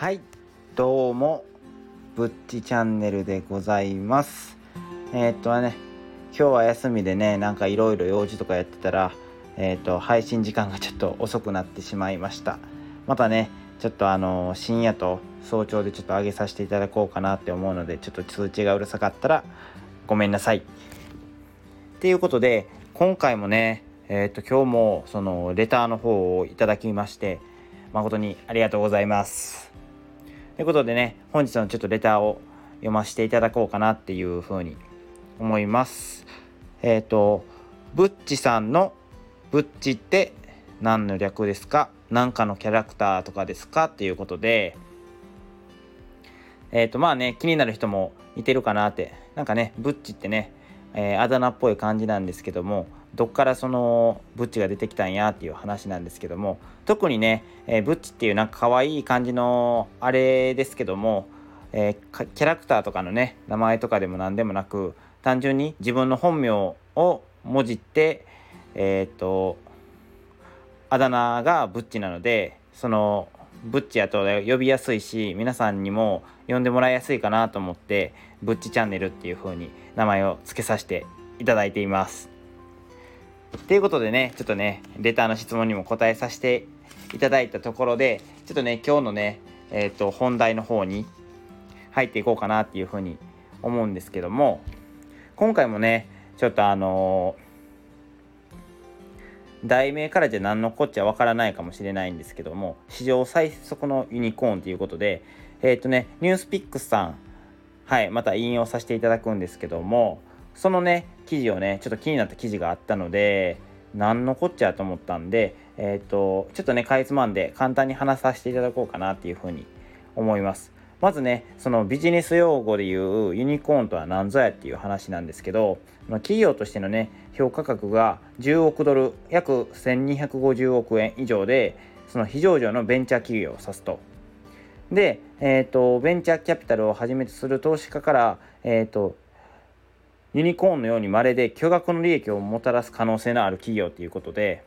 はいどうもぶっちチャンネルでございます。えー、っとね今日は休みでねなんかいろいろ用事とかやってたらえー、っと配信時間がちょっと遅くなってしまいました。またねちょっとあの深夜と早朝でちょっと上げさせていただこうかなって思うのでちょっと通知がうるさかったらごめんなさい。っていうことで今回もねえっ、と今日もそのレターの方をいただきまして誠にありがとうございます。ということでね、本日のちょっとレターを読ませていただこうかなっていうふうに思います。えっ、ー、と、ブッチさんのブッチって何の略ですか？何かのキャラクターとかですか？っていうことで、えっ、ー、とまあね、気になる人もいてるかなって、なんかね、ブッチってね、えー、あだ名っぽい感じなんですけども、どっからそのブッチが出てきたんやっていう話なんですけども特にね、えー、ブッチっていうなんか可愛い感じのあれですけども、えー、キャラクターとかのね名前とかでも何でもなく単純に自分の本名をもじってえっ、とあだ名がブッチなのでそのブッチやと呼びやすいし皆さんにも呼んでもらいやすいかなと思ってブッチチャンネルっていう風に名前を付けさせていただいています。ということでね、ちょっとね、レターの質問にも答えさせていただいたところで、ちょっとね、今日のね、えっ、ー、と、本題の方に入っていこうかなっていうふうに思うんですけども、今回もね、ちょっとあのー、題名からじゃ何のこっちゃわからないかもしれないんですけども、史上最速のユニコーンということで、えっ、ー、とね、ニュースピックスさん、はい、また引用させていただくんですけども、そのね記事をねちょっと気になった記事があったので何のこっちゃと思ったんでえっ、ー、とちょっとねかいつまんで簡単に話させていただこうかなっていうふうに思います。まずねそのビジネス用語でいうユニコーンとは何ぞやっていう話なんですけど企業としてのね評価額が10億ドル約1250億円以上でその非上場のベンチャー企業を指すと。で、えーと、ベンチャーキャピタルをはじめとする投資家から、えーとユニコーンのように稀で巨額の利益をもたらす可能性のある企業ということで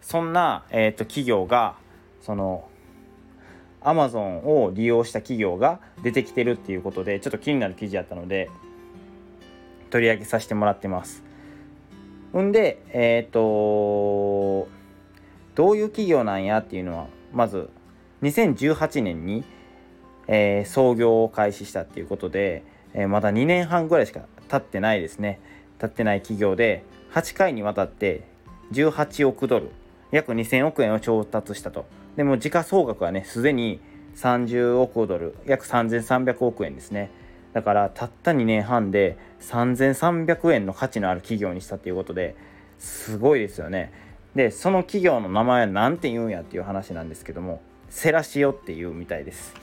そんな、えーと、企業がそのアマゾンを利用した企業が出てきてるっていうことでちょっと気になる記事やったので取り上げさせてもらってます。んでえっ、ー、とどういう企業なんやっていうのはまず2018年に、えー、創業を開始したっていうことでえ、まだ2年半ぐらいしか経ってないですね。経ってない企業で8回にわたって18億ドル約2000億円を調達したと。でも時価総額はねすでに30億ドル約3300億円ですね。だからたった2年半で3300円の価値のある企業にしたっていうことですごいですよね。でその企業の名前は何て言うんやっていう話なんですけどもセラシオっていうみたいです。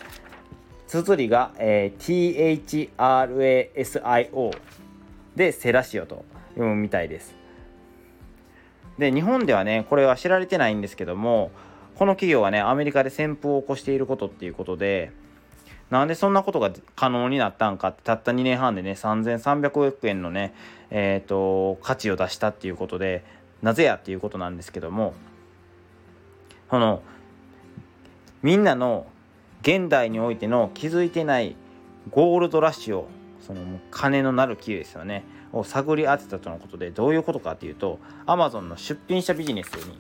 綴りが、えー、THRASIO でセラシオと読むみたいです。で日本ではねこれは知られてないんですけどもこの企業はねアメリカで旋風を起こしていることっていうことでなんでそんなことが可能になったんかってたった2年半でね3300億円のねえっ、ー、と価値を出したっていうことでなぜやっていうことなんですけどもこのみんなの現代においての気づいてないゴールドラッシュをその金のなる木ですよねを探り当てたとのことでどういうことかっていうとアマゾンの出品者ビジネスに、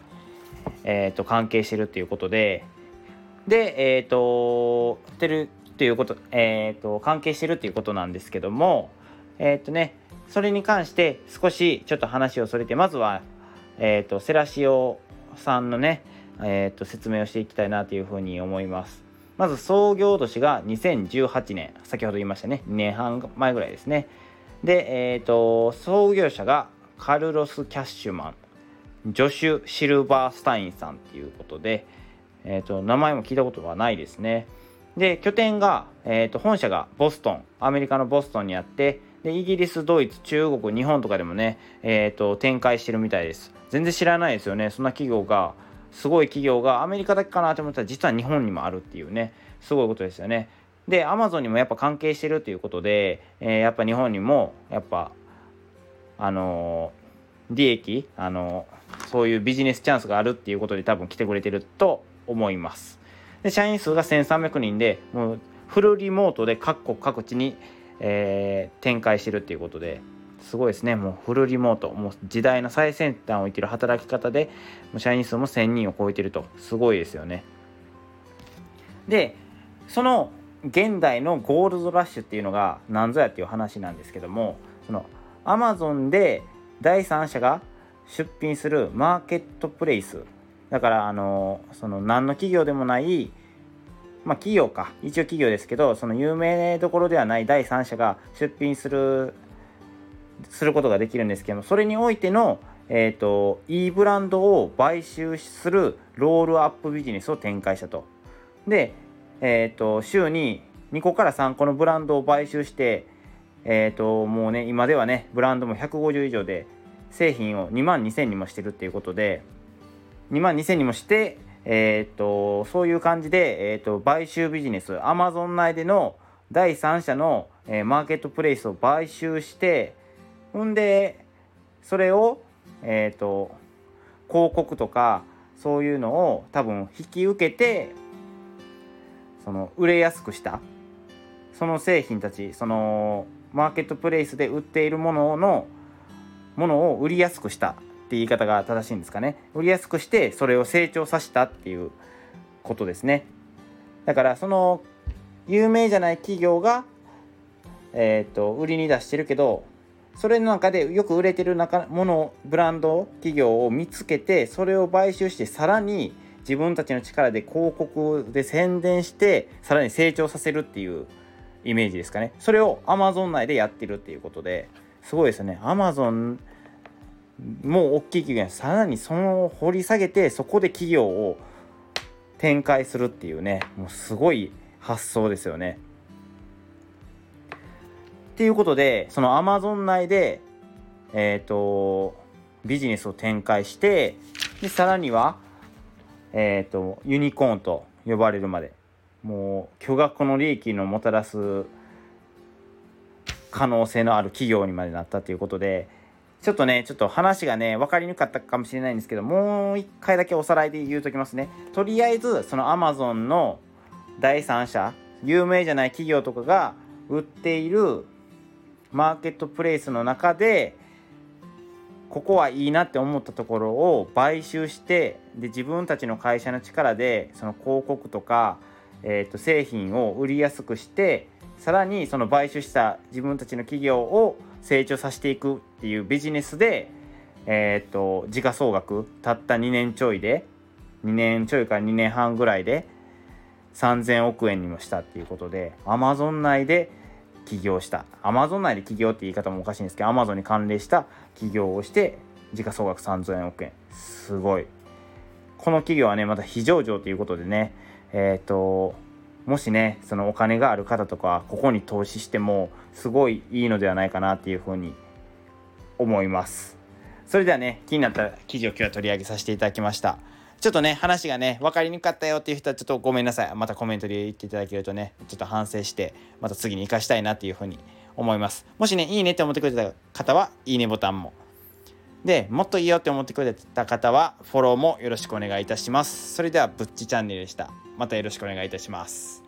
えーと、関係してるっていうことででえっ、ー、とてるっていうこと,、えーと、関係してるっていうことなんですけどもえっ、ー、とねそれに関して少しちょっと話をそれてまずは、えーと、セラシオさんのね、えー、と説明をしていきたいなというふうに思います。まず創業年が2018年。先ほど言いましたね。2年半前ぐらいですね。で、えーと、創業者がカルロス・キャッシュマン。ジョシュ・シルバースタインさんっていうことで、えーと、名前も聞いたことがないですね。で拠点が、えーと、本社がボストン。アメリカのボストンにあってでイギリスドイツ中国日本とかでもね、えー、と展開してるみたいです。全然知らないですよね。そんな企業がすごい企業がアメリカだけかなと思ったら実は日本にもあるっていうねすごいことですよね。でアマゾンにもやっぱ関係してるということで、えー、やっぱ日本にもやっぱあのー、利益、あのー、そういうビジネスチャンスがあるっていうことで多分来てくれてると思います。で社員数が1300人でもうフルリモートで各国各地に、え、展開してるっていうことですごいですね。もうフルリモート。もう時代の最先端を生きる働き方でもう社員数も1000人を超えてると。すごいですよね。でその現代のゴールドラッシュっていうのが何ぞやっていう話なんですけどもそのアマゾンで第三者が出品するマーケットプレイス。だからあのその何の企業でもないまあ企業か。一応企業ですけどその有名どころではない第三者が出品するすることができるんですけどもそれにおいてのえっ、ー、といいブランドを買収するロールアップビジネスを展開したと。でえっ、ー、と週に2個から3個のブランドを買収してえっ、ー、ともうね今ではねブランドも150以上で製品を2万2000にもしてるっていうことで2万2000にもしてえ、ー、とそういう感じで、えーと、買収ビジネスアマゾン内での第三者の、えー、マーケットプレイスを買収してほんでそれをえっ、ー、と広告とかそういうのを多分引き受けてその売れやすくした。その製品たちそのマーケットプレイスで売っているもののものを売りやすくしたって言い方が正しいんですかね。売りやすくしてそれを成長させたっていうことですね。だからその有名じゃない企業がえっ、ー、と売りに出してるけどそれの中でよく売れてる中ものブランド企業を見つけてそれを買収してさらに自分たちの力で広告で宣伝してさらに成長させるっていうイメージですかねそれを Amazon 内でやってるっていうことですごいですね Amazon もう大きい企業にさらにその掘り下げてそこで企業を展開するっていうねもうすごい発想ですよね。っていうことでそのアマゾン内でえっ、ー、とビジネスを展開してでさらにはえっ、ー、とユニコーンと呼ばれるまでもう巨額の利益のもたらす可能性のある企業にまでなったということでちょっとね、ちょっと話がね、分かりにくかったかもしれないんですけど、もう一回だけおさらいで言うときますね。とりあえず、その Amazon の第三者、有名じゃない企業とかが売っているマーケットプレイスの中で、ここはいいなって思ったところを買収してで自分たちの会社の力でその広告とか、えー、と製品を売りやすくしてさらにその買収した自分たちの企業を成長させていくっていうビジネスで、えー、と時価総額たった2年ちょいで2年ちょいから2年半ぐらいで3000億円にもしたっていうことでアマゾン内で起業した。アマゾン内で起業って言い方もおかしいんですけどアマゾンに関連した起業をして時価総額3000億円。すごい。この企業はねまた非上場ということでねえっ、ー、ともしねそのお金がある方とかここに投資してもすごいいいのではないかなっていうふうに思います。それではね気になった記事を今日は取り上げさせていただきました。ちょっとね話がね分かりにくかったよっていう人はちょっとごめんなさい。またコメントで言っていただけるとねちょっと反省してまた次に生かしたいなっていうふうに思います。もしねいいねって思ってくれた方はいいねボタンも。でもっといいよって思ってくれた方はフォローもよろしくお願いいたします。それではぶっちチャンネルでした。またよろしくお願いいたします。